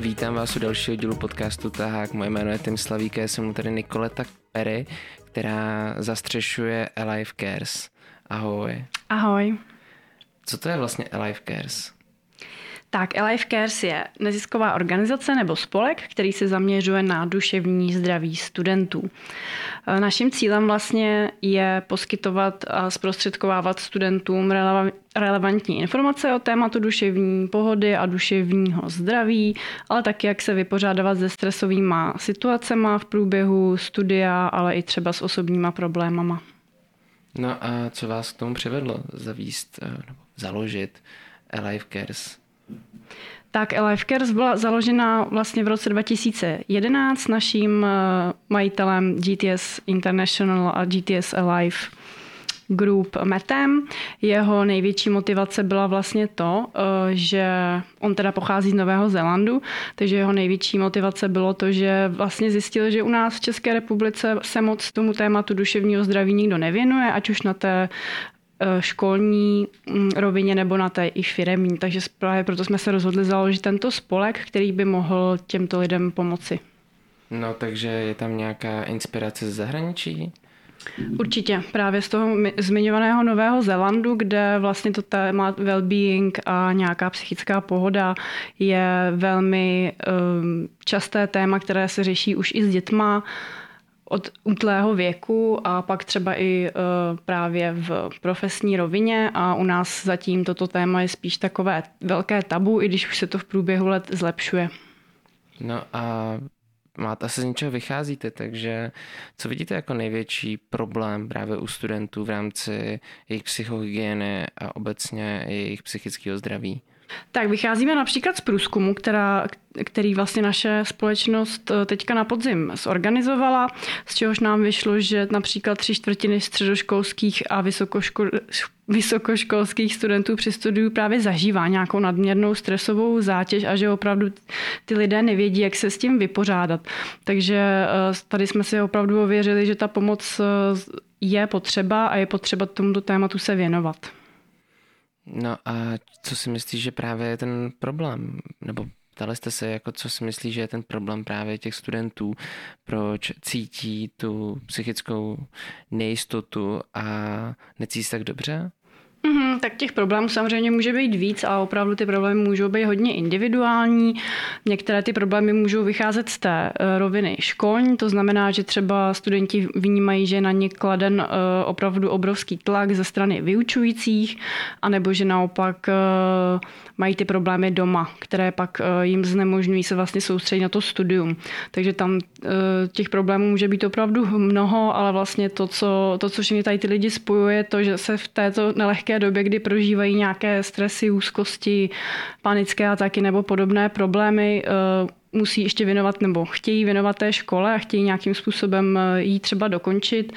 Vítám vás u dalšího dílu podcastu Tahák. Moje jméno je Tim Slavík, já jsem tady Nikoleta Perry, která zastřešuje Alive Cares. Ahoj. Ahoj. Co to je vlastně Alive Cares? Tak Alive Cares je nezisková organizace nebo spolek, který se zaměřuje na duševní zdraví studentů. E, naším cílem vlastně je poskytovat a zprostředkovávat studentům relevantní informace o tématu duševní pohody a duševního zdraví, ale taky jak se vypořádávat se stresovými situacemi v průběhu studia, ale i třeba s osobníma problémama. No a co vás k tomu přivedlo zavíst e, nebo založit Alive Cares? Tak Alive Cares byla založena vlastně v roce 2011 naším eh, majitelem GTS International a GTS Alive Group Metem. Jeho největší motivace byla vlastně to, eh, že on teda pochází z Nového Zélandu, takže jeho největší motivace bylo to, že vlastně zjistil, že u nás v České republice se moc tomu tématu duševního zdraví nikdo nevěnuje, ať už na té školní mm, rovině nebo na té i firemní. Takže právě proto jsme se rozhodli založit tento spolek, který by mohl těmto lidem pomoci. No, takže je tam nějaká inspirace z zahraničí? Určitě, právě z toho zmiňovaného Nového Zélandu, kde vlastně to téma well-being a nějaká psychická pohoda je velmi um, časté téma, které se řeší už i s dětma od útlého věku a pak třeba i e, právě v profesní rovině a u nás zatím toto téma je spíš takové velké tabu, i když už se to v průběhu let zlepšuje. No a máte se z něčeho vycházíte, takže co vidíte jako největší problém právě u studentů v rámci jejich psychohygieny a obecně jejich psychického zdraví? Tak vycházíme například z průzkumu, která, který vlastně naše společnost eh, teďka na podzim zorganizovala, z čehož nám vyšlo, že například tři čtvrtiny středoškolských a vysokoškol, vysokoškolských studentů při studiu právě zažívá nějakou nadměrnou stresovou zátěž a že opravdu ty lidé nevědí, jak se s tím vypořádat. Takže eh, tady jsme si opravdu ověřili, že ta pomoc eh, je potřeba a je potřeba tomuto tématu se věnovat. No a co si myslíš, že právě je ten problém? Nebo ptali jste se, jako co si myslíš, že je ten problém právě těch studentů, proč cítí tu psychickou nejistotu a necítí se tak dobře? Mm-hmm, tak těch problémů samozřejmě může být víc a opravdu ty problémy můžou být hodně individuální. Některé ty problémy můžou vycházet z té uh, roviny školní, to znamená, že třeba studenti vnímají, že na ně kladen uh, opravdu obrovský tlak ze strany vyučujících, anebo že naopak uh, mají ty problémy doma, které pak jim znemožňují se vlastně soustředit na to studium. Takže tam těch problémů může být opravdu mnoho, ale vlastně to, co, to, co všechny tady ty lidi spojuje, to, že se v této nelehké těžké době, kdy prožívají nějaké stresy, úzkosti, panické ataky nebo podobné problémy, eh, musí ještě věnovat nebo chtějí věnovat té škole a chtějí nějakým způsobem eh, jí třeba dokončit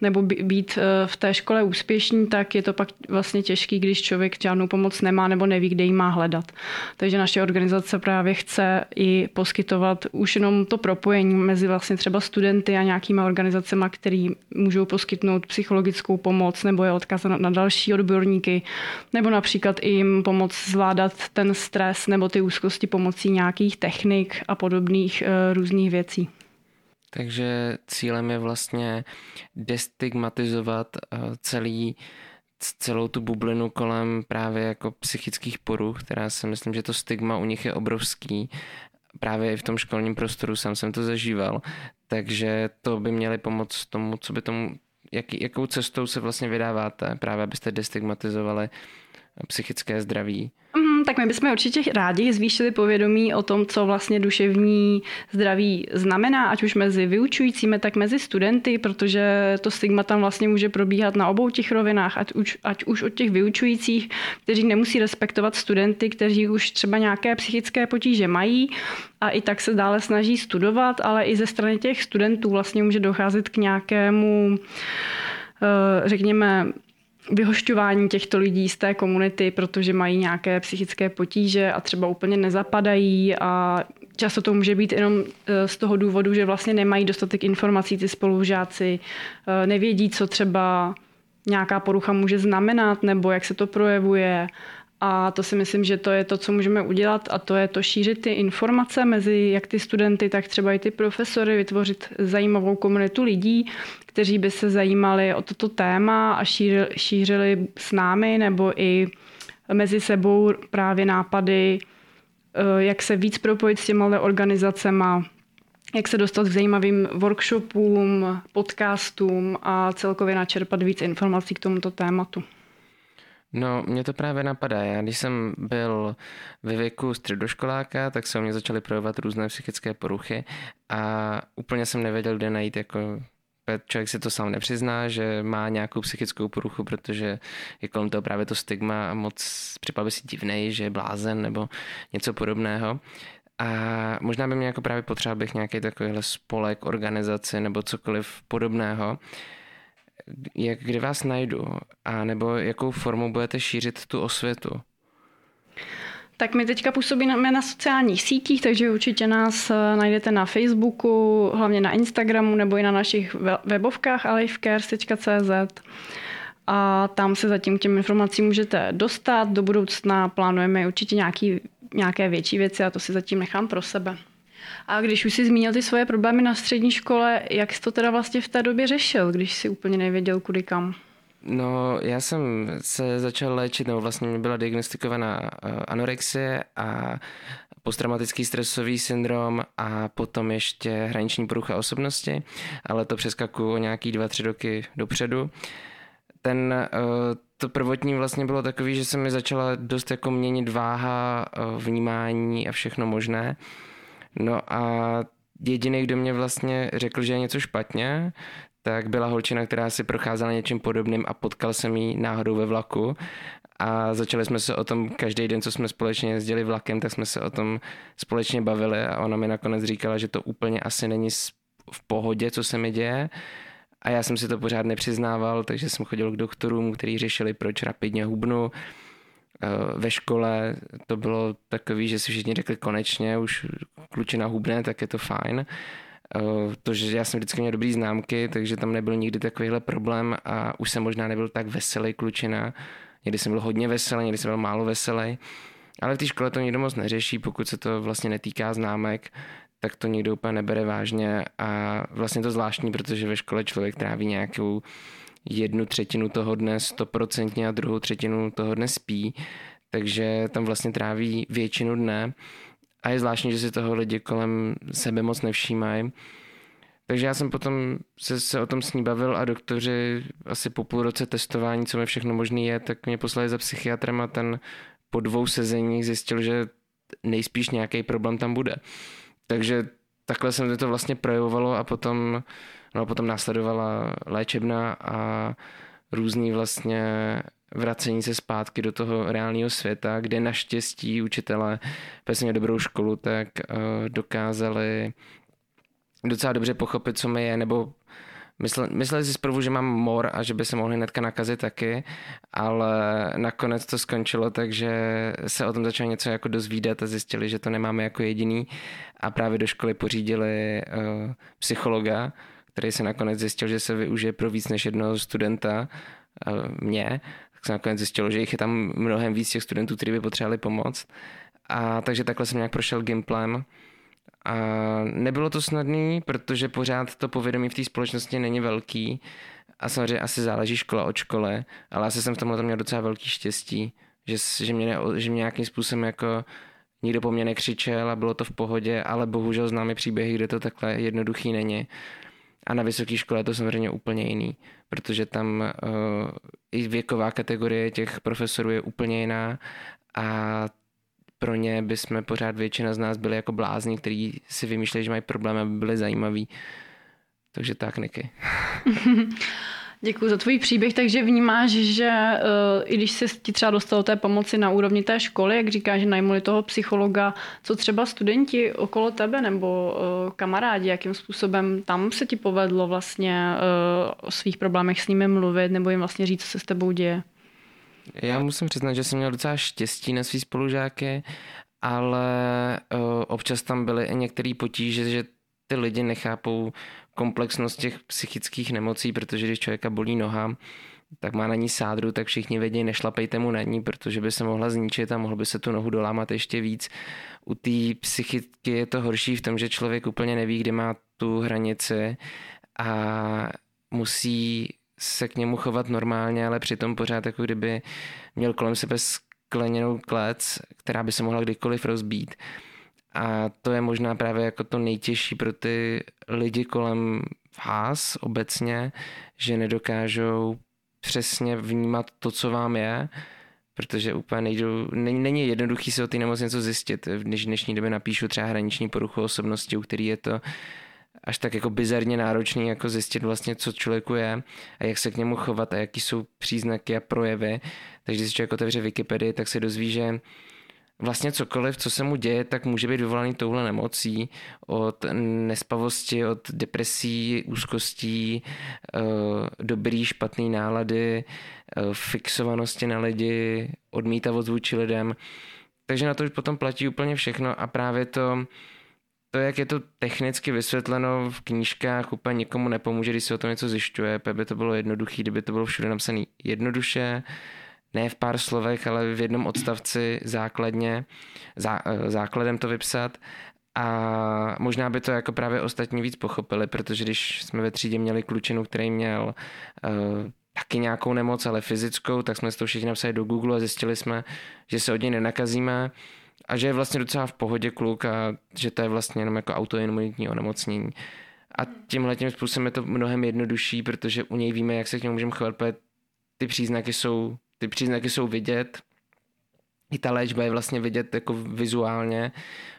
nebo být eh, v té škole úspěšní, tak je to pak vlastně těžký, když člověk žádnou pomoc nemá nebo neví, kde ji má hledat. Takže naše organizace právě chce i poskytovat už jenom to propojení mezi vlastně třeba studenty a nějakýma organizacemi, který můžou poskytnout psychologickou pomoc nebo je odkazat na další odborníky, nebo například jim pomoct zvládat ten stres nebo ty úzkosti pomocí nějakých technik, a podobných uh, různých věcí. Takže cílem je vlastně destigmatizovat uh, celý celou tu bublinu kolem právě jako psychických poruch, která si myslím, že to stigma u nich je obrovský. Právě i v tom školním prostoru sám jsem to zažíval. Takže to by měli pomoct tomu, co by tomu, jaký, jakou cestou se vlastně vydáváte, právě abyste destigmatizovali psychické zdraví Mm, tak my bychom určitě rádi zvýšili povědomí o tom, co vlastně duševní zdraví znamená, ať už mezi vyučujícími, tak mezi studenty, protože to stigma tam vlastně může probíhat na obou těch rovinách, ať už, ať už od těch vyučujících, kteří nemusí respektovat studenty, kteří už třeba nějaké psychické potíže mají a i tak se dále snaží studovat, ale i ze strany těch studentů vlastně může docházet k nějakému eh, řekněme, vyhošťování těchto lidí z té komunity, protože mají nějaké psychické potíže a třeba úplně nezapadají a často to může být jenom e, z toho důvodu, že vlastně nemají dostatek informací ty spolužáci, e, nevědí, co třeba nějaká porucha může znamenat nebo jak se to projevuje A to si myslím, že to je to, co můžeme udělat a to je to šířit ty informace mezi jak ty studenty, tak třeba i ty profesory, vytvořit zajímavou komunitu lidí, kteří by se zajímali o toto téma a šířili, šířili s námi nebo i mezi sebou právě nápady, eh, jak se víc propojit s těma organizacemi, jak se dostat k zajímavým workshopům, podcastům a celkově načerpat víc informací k tomuto tématu. No, mě to právě napadá. Já když jsem byl ve věku středoškoláka, tak se o mě začaly projevovat různé psychické poruchy a úplně jsem nevěděl, kde najít jako člověk si to sám nepřizná, že má nějakou psychickou poruchu, protože je kolem toho právě to stigma a moc připadá si divnej, že je blázen nebo něco podobného. A možná by mě jako právě potřeboval bych nějaký takovýhle spolek, organizaci nebo cokoliv podobného, jak, kde vás najdu a nebo jakou formou budete šířit tu osvětu? Tak my teďka působíme na sociálních sítích, takže určitě nás eh, najdete na Facebooku, hlavně na Instagramu nebo i na našich webovkách alifcares.cz a tam se zatím k těm informacím můžete dostat. Do budoucna plánujeme určitě nějaký, nějaké větší věci a to si zatím nechám pro sebe. A když už si zmínil ty svoje problémy na střední škole, jak jsi to teda vlastně v té době řešil, když si úplně nevěděl kudy kam? No, já jsem se začal léčit, nebo vlastně mi byla diagnostikovaná eh, anorexie a posttraumatický stresový syndrom a potom ještě hraniční porucha osobnosti, ale to přeskakuju o nějaký dva, tři roky dopředu. Ten, eh, to prvotní vlastně bylo takový, že se mi začala dost jako měnit váha, eh, vnímání a všechno možné. No a jediný, kdo mě vlastně řekl, že je něco špatně, tak byla holčina, která si procházela něčím podobným a potkal jsem ji náhodou ve vlaku a začali jsme se o tom každý den, co jsme společně jezdili vlakem, tak jsme se o tom společně bavili a ona mi nakonec říkala, že to úplně asi není v pohodě, co se mi děje. A já jsem si to pořád nepřiznával, takže jsem chodil k doktorům, kteří řešili, proč rapidně hubnu. Eh, ve škole to bylo takový, že si všichni řekli konečně, už klučina hubne, tak je to fajn. Eh, to, že já jsem vždycky měl dobrý známky, takže tam nebyl nikdy takovýhle problém a už jsem možná nebyl tak veselý klučina. Někdy jsem byl hodně veselý, někdy jsem byl málo veselý. Ale v té škole to nikdo moc neřeší, pokud se to vlastně netýká známek, tak to nikdo úplně nebere vážně a vlastně to zvláštní, protože ve škole člověk tráví nějakou jednu třetinu toho dne stoprocentně a druhou třetinu toho dne spí, takže tam vlastně tráví většinu dne a je zvláštní, že si toho lidi kolem sebe moc nevšímají. Takže já jsem potom se, se o tom s ní bavil a doktoři asi po půl roce testování, co mi všechno možný je, tak mě poslali za psychiatrem a ten po dvou sezeních zjistil, že nejspíš nějaký problém tam bude. Takže takhle se to vlastně projevovalo a potom, no a potom následovala léčebna a různý vlastně vracení se zpátky do toho reálného světa, kde naštěstí učitelé, přesně dobrou školu, tak uh, dokázali docela dobře pochopit, co mi je, nebo Myslel, mysleli si zprvu, že mám mor a že by se mohli hnedka nakazit taky, ale nakonec to skončilo tak, že se o tom začali něco jako dozvídat a zjistili, že to nemáme jako jediný a právě do školy pořídili uh, psychologa, který se nakonec zjistil, že se využije pro víc než jednoho studenta, uh, mě, tak se nakonec zjistilo, že jich je tam mnohem víc těch studentů, kteří by potřebovali pomoct. A takže takhle jsem nějak prošel Gimplem a nebylo to snadné, protože pořád to povědomí v té společnosti není velký a samozřejmě asi záleží škola od škole, ale asi jsem v tomhle měl docela velký štěstí, že, že, mě, že mě nějakým způsobem jako nikdo po mně nekřičel a bylo to v pohodě, ale bohužel známe příběhy, kde to takhle jednoduchý není. A na vysoké škole je to samozřejmě úplně jiný, protože tam uh, i věková kategorie těch profesorů je úplně jiná a pro ně by jsme pořád většina z nás byli jako blázni, kteří si vymýšlejí, že mají problémy, aby byli zajímaví. Takže tak, Niky. Děkuji za tvůj příběh, takže vnímáš, že uh, i když se ti třeba dostalo té pomoci na úrovni té školy, jak říkáš, že najmuli toho psychologa, co třeba studenti okolo tebe nebo uh, kamarádi, jakým způsobem tam se ti povedlo vlastně uh, o svých problémech s nimi mluvit nebo jim vlastně říct, co se s tebou děje? Já musím přiznat, že jsem měl docela štěstí na svý spolužáky, ale uh, občas tam byly i některé potíže, že ty lidi nechápou komplexnost těch psychických nemocí, protože když člověka bolí noha, tak má na ní sádru, tak všichni vědí, nešlapejte mu na ní, protože by se mohla zničit a mohl by se tu nohu dolámat ještě víc. U té psychiky je to horší v tom, že člověk úplně neví, kde má tu hranici a musí se k němu chovat normálně, ale přitom pořád jako kdyby měl kolem sebe skleněnou klec, která by se mohla kdykoliv rozbít. A to je možná právě jako to nejtěžší pro ty lidi kolem vás obecně, že nedokážou přesně vnímat to, co vám je, protože úplně nejdu, není, není jednoduchý si o té nemoci něco zjistit. V dnešní době napíšu třeba hraniční poruchu osobnosti, u který je to až tak jako bizarně náročný jako zjistit vlastně, co člověku je a jak se k němu chovat a jaký jsou příznaky a projevy. Takže když si člověk otevře Wikipedii, tak se dozví, že vlastně cokoliv, co se mu děje, tak může být vyvolaný touhle nemocí, od nespavosti, od depresí, úzkostí, eh, dobrý, špatný nálady, eh, fixovanosti na lidi, odmítavost vůči lidem. Takže na to už potom platí úplně všechno a právě to, to, jak je to technicky vysvětleno v knížkách, úplně nikomu nepomůže, když se o tom něco zjišťuje. By to bylo jednoduché, kdyby to bylo všude napsané jednoduše, ne v pár slovech, ale v jednom odstavci základně, zá, eh, základem to vypsat a možná by to jako právě ostatní víc pochopili, protože když jsme ve třídě měli klučinu, který měl uh, taky nějakou nemoc, ale fyzickou, tak jsme to všichni napsali do Google a zjistili jsme, že se od něj nenakazíme a že je vlastně docela v pohodě kluk a že to je vlastně jenom jako autoimunitní onemocnění. A tímhle tím způsobem je to mnohem jednodušší, protože u něj víme, jak se k němu můžeme chovat, ty příznaky jsou ty příznaky jsou vidět, i ta léčba je vlastně vidět jako vizuálně.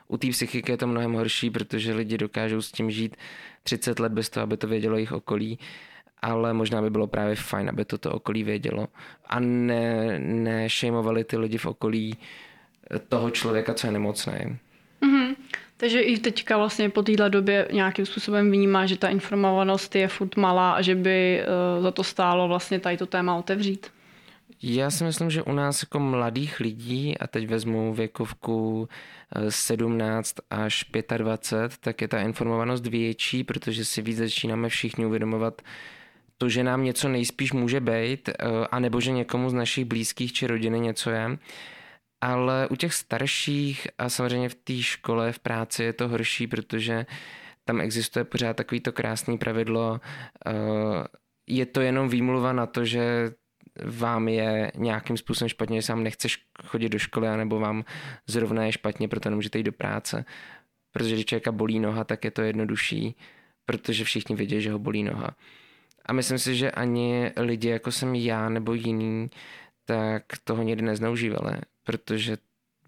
U té psychiky je to mnohem horší, protože lidi dokážou s tím žít 30 let bez toho, aby to vědělo jejich okolí ale možná by bylo právě fajn, aby to to okolí vědělo a ne, nešejmovali ty lidi v okolí toho člověka, co je nemocný. Mm-hmm. Takže i teďka vlastně po téhle době nějakým způsobem vnímá, že ta informovanost je furt malá a že by uh, za to stálo vlastně tady to téma otevřít. Já si myslím, že u nás jako mladých lidí, a teď vezmu věkovku 17 eh, až 25, tak je ta informovanost větší, protože si víc začínáme všichni uvědomovat to, že nám něco nejspíš může být, eh, anebo že někomu z našich blízkých či rodiny něco je. Ale u těch starších a samozřejmě v té škole, v práci je to horší, protože tam existuje pořád takovýto krásný pravidlo, eh, je to jenom výmluva na to, že vám je nějakým způsobem špatně, že sám nechceš chodit do školy, nebo vám zrovna je špatně, proto nemůžete jít do práce. Protože když člověka bolí noha, tak je to jednodušší, protože všichni vědí, že ho bolí noha. A myslím si, že ani lidi, jako jsem já nebo jiný, tak toho někdy nezneužívali, protože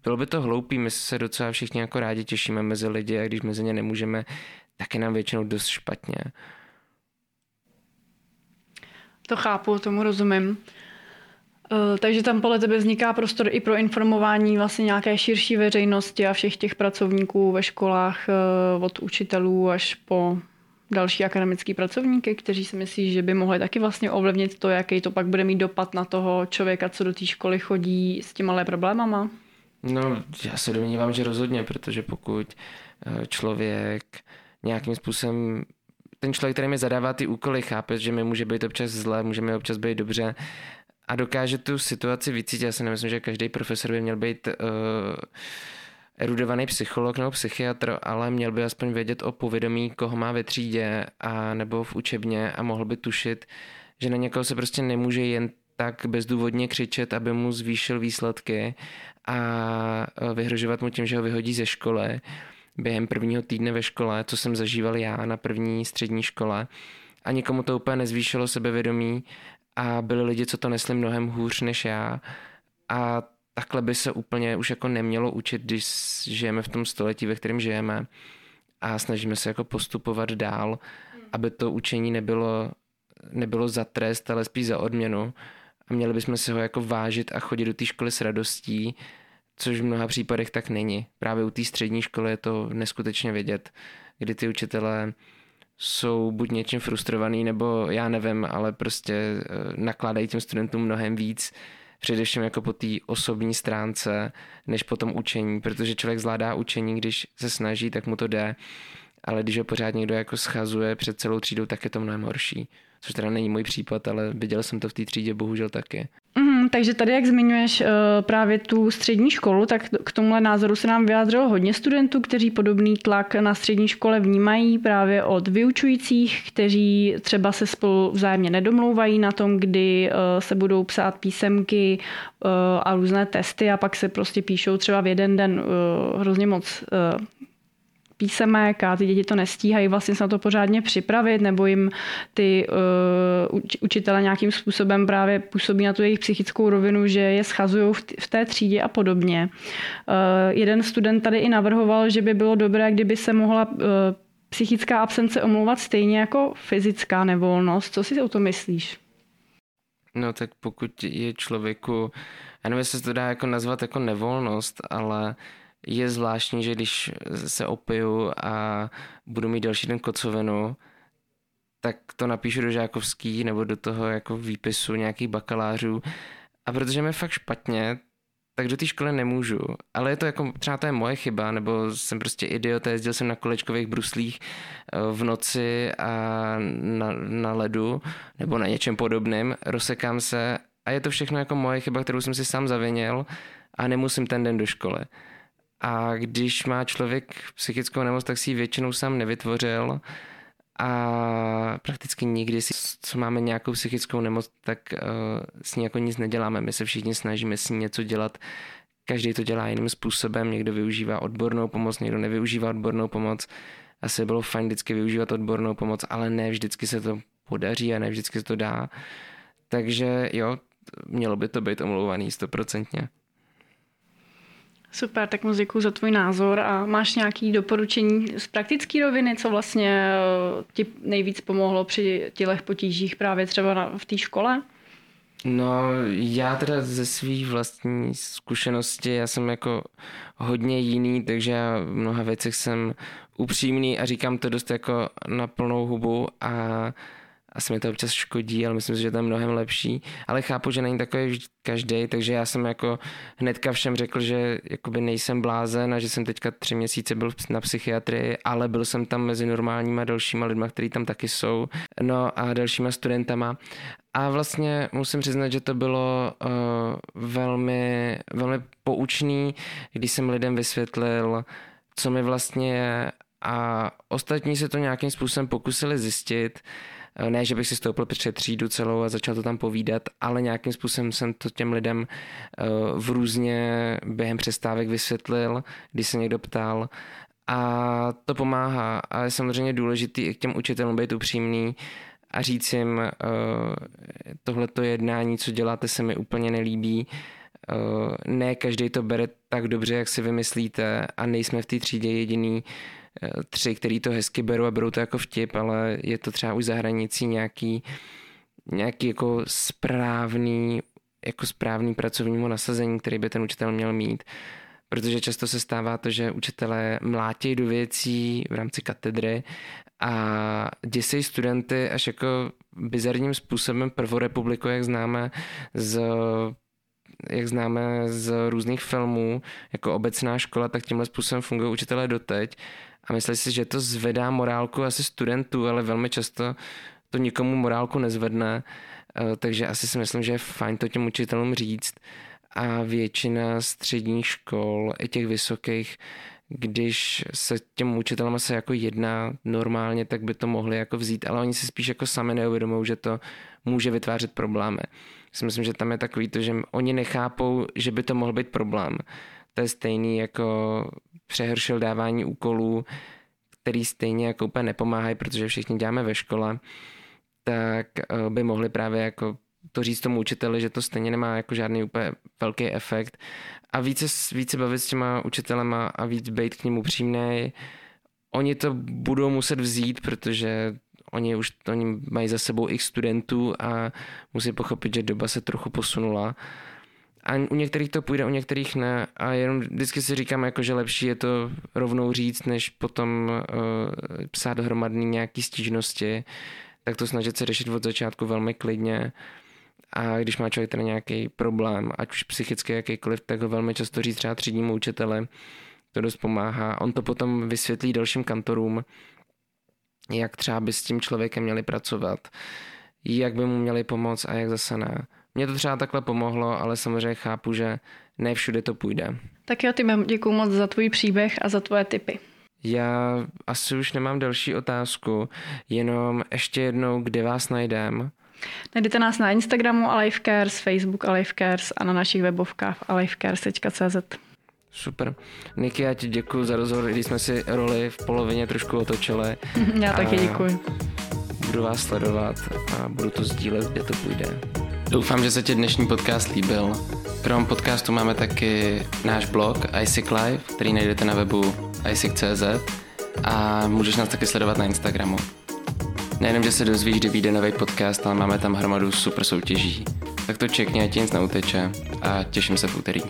bylo by to hloupý, my se docela všichni jako rádi těšíme mezi lidi a když mezi ně nemůžeme, tak je nám většinou dost špatně. To chápu, tomu rozumím. Eh, takže tam podle tebe vzniká prostor i pro informování vlastně nějaké širší veřejnosti a všech těch pracovníků ve školách eh, od učitelů až po další akademický pracovníky, kteří si myslí, že by mohli taky vlastně ovlivnit to, jaký to pak bude mít dopad na toho člověka, co do té školy chodí s těma problémama? No, já se domnívám, že rozhodně, protože pokud eh, člověk nějakým způsobem ten člověk, který mi zadává ty úkoly, chápe, že mi může být občas zle, může mi občas být dobře a dokáže tu situaci vycítit. Já si nemyslím, že každý profesor by měl být uh, erudovaný psycholog nebo psychiatr, ale měl by aspoň vědět o povědomí, koho má ve třídě a nebo v učebně a mohl by tušit, že na někoho se prostě nemůže jen tak bezdůvodně křičet, aby mu zvýšil výsledky a eh, vyhrožovat mu tím, že ho vyhodí ze školy během prvního týdne ve škole, co jsem zažíval já na první střední škole. A nikomu to úplně nezvýšilo sebevědomí a byli lidi, co to nesli mnohem hůř než já. A takhle by se úplně už jako nemělo učit, když žijeme v tom století, ve kterém žijeme a snažíme se jako postupovat dál, aby to učení nebylo, nebylo za trest, ale spíš za odměnu a měli bychom si ho jako vážit a chodit do té školy s radostí, což v mnoha případech tak není. Právě u té střední školy je to neskutečně vidět, kdy ty učitelé jsou buď něčím frustrovaný, nebo já nevím, ale prostě eh, nakládají těm studentům mnohem víc, především jako po té osobní stránce, než po tom učení, protože člověk zvládá učení, když se snaží, tak mu to jde, ale když ho pořád někdo jako schazuje před celou třídou, tak je to mnohem horší. Což teda není můj případ, ale viděl jsem to v té třídě bohužel taky. Takže tady, jak zmiňuješ uh, právě tu střední školu, tak k tomuhle názoru se nám vyjádřilo hodně studentů, kteří podobný tlak na střední škole vnímají právě od vyučujících, kteří třeba se spolu vzájemně nedomlouvají na tom, kdy uh, se budou psát písemky uh, a různé testy a pak se prostě píšou třeba v jeden den hrozně moc písemek a ty děti to nestíhají vlastně se na to pořádně připravit, nebo jim ty uh, učitele nějakým způsobem právě působí na tu jejich psychickou rovinu, že je schazují v, té třídě a podobně. Uh, jeden student tady i navrhoval, že by bylo dobré, kdyby se mohla uh, psychická absence omlouvat stejně jako fyzická nevolnost. Co si o to myslíš? No tak pokud je člověku, já nevím, jestli se to dá jako nazvat jako nevolnost, ale je zvláštní, že když se opiju a budu mít další den kocovinu, tak to napíšu do žákovský nebo do toho jako výpisu nějakých bakalářů. A protože mi fakt špatně, tak do té školy nemůžu. Ale je to jako, třeba to je moje chyba, nebo jsem prostě idiot, jezdil jsem na kolečkových bruslích eh, v noci a na, na ledu, nebo na něčem podobném, rozsekám se a je to všechno jako moje chyba, kterou jsem si sám zavinil a nemusím ten den do školy. A když má člověk psychickou nemoc, tak si ji většinou sám nevytvořil a prakticky nikdy si, co máme nějakou psychickou nemoc, tak uh, s ní jako nic neděláme. My se všichni snažíme s ní něco dělat. Každý to dělá jiným způsobem. Někdo využívá odbornou pomoc, někdo nevyužívá odbornou pomoc. Asi bylo fajn vždycky využívat odbornou pomoc, ale ne vždycky se to podaří a ne vždycky se to dá. Takže jo, mělo by to být omlouvaný stoprocentně. Super, tak moc děkuji za tvůj názor a máš nějaké doporučení z praktické roviny, co vlastně eh, ti nejvíc pomohlo při těchto potížích právě třeba na, v té škole? No, já teda ze svých vlastní zkušenosti, já jsem jako hodně jiný, takže já v mnoha věcech jsem upřímný a říkám to dost jako na plnou hubu a asi mi to občas škodí, ale myslím si, že to je mnohem lepší. Ale chápu, že není takový každý, takže já jsem jako hnedka všem řekl, že jakoby nejsem blázen a že jsem teďka tři měsíce byl na psychiatrii, ale byl jsem tam mezi normálníma dalšíma lidma, kteří tam taky jsou, no a dalšíma studentama. A vlastně musím přiznat, že to bylo uh, velmi, velmi poučný, když jsem lidem vysvětlil, co mi vlastně je a ostatní se to nějakým způsobem pokusili zjistit, ne, že bych si stoupil před třídu celou a začal to tam povídat, ale nějakým způsobem jsem to těm lidem eh, v různě během přestávek vysvětlil, když se někdo ptal. A to pomáhá. A je samozřejmě důležitý i k těm učitelům být upřímný a říct jim, eh, tohleto jednání, co děláte, se mi úplně nelíbí. Ne každý to bere tak dobře, jak si vymyslíte a nejsme v té třídě jediný, Eh, tři, který to hezky berou a berou to jako vtip, ale je to třeba už za hranicí nějaký, nějaký jako správný, jako správný pracovnímu nasazení, který by ten učitel měl mít. Protože často se stává to, že učitelé mlátějí do věcí v rámci katedry a děsí studenty až jako bizarním způsobem prvorepubliku, jak známe z jak známe z různých filmů, jako obecná škola, tak tímhle způsobem fungují učitelé doteď a myslí si, že to zvedá morálku asi studentů, ale velmi často to nikomu morálku nezvedne, eh, takže asi si myslím, že je fajn to těm učitelům říct a většina středních škol, i těch vysokých, když se těm učitelům se jako jedná normálně, tak by to mohli jako vzít, ale oni si spíš jako sami neuvědomují, že to může vytvářet problémy. Myslím, že tam je takový to, že oni nechápou, že by to mohl být problém. To je stejný jako přehršil dávání úkolů, který stejně jako úplně nepomáhají, protože všichni děláme ve škole, tak eh, by mohli právě jako to říct tomu učiteli, že to stejně nemá jako žádný úplně velký efekt a více, více bavit s těma učitelema a víc být k ním upřímný. Oni to budou muset vzít, protože oni už oni mají za sebou x studentů a musí pochopit, že doba se trochu posunula a u některých to půjde, u některých ne. A jenom vždycky si říkám, jako, že lepší je to rovnou říct, než potom uh, psát hromadný nějaký stížnosti. Tak to snažit se řešit od začátku velmi klidně. A když má člověk teda nějaký problém, ať už psychicky jakýkoliv, tak ho velmi často říct třeba třídnímu učiteli. To dost pomáhá. On to potom vysvětlí dalším kantorům jak třeba by s tím člověkem měli pracovat, jak by mu měli pomoct a jak zase ne. Mně to třeba takhle pomohlo, ale samozřejmě chápu, že ne všude to půjde. Tak jo, ty děkuji moc za tvůj příběh a za tvoje tipy. Já asi už nemám další otázku, jenom ještě jednou, kde vás najdem? Najdete nás na Instagramu Alifecares, Facebook Alifecares a na našich webovkách alifecares.cz. Super. Niky, já ti děkuji za rozhovor, když jsme si roli v polovině trošku otočili. Já taky děkuji. Budu vás sledovat a budu to sdílet, kde to půjde. Doufám, že se ti dnešní podcast líbil. Krom podcastu máme taky náš blog iSick Live, který najdete na webu iSick.cz a můžeš nás taky sledovat na Instagramu. Nejenom, že se dozvíš, kdy vyjde nový podcast, ale máme tam hromadu super soutěží. Tak to čekně, ať ti nic neuteče a těším se v úterý.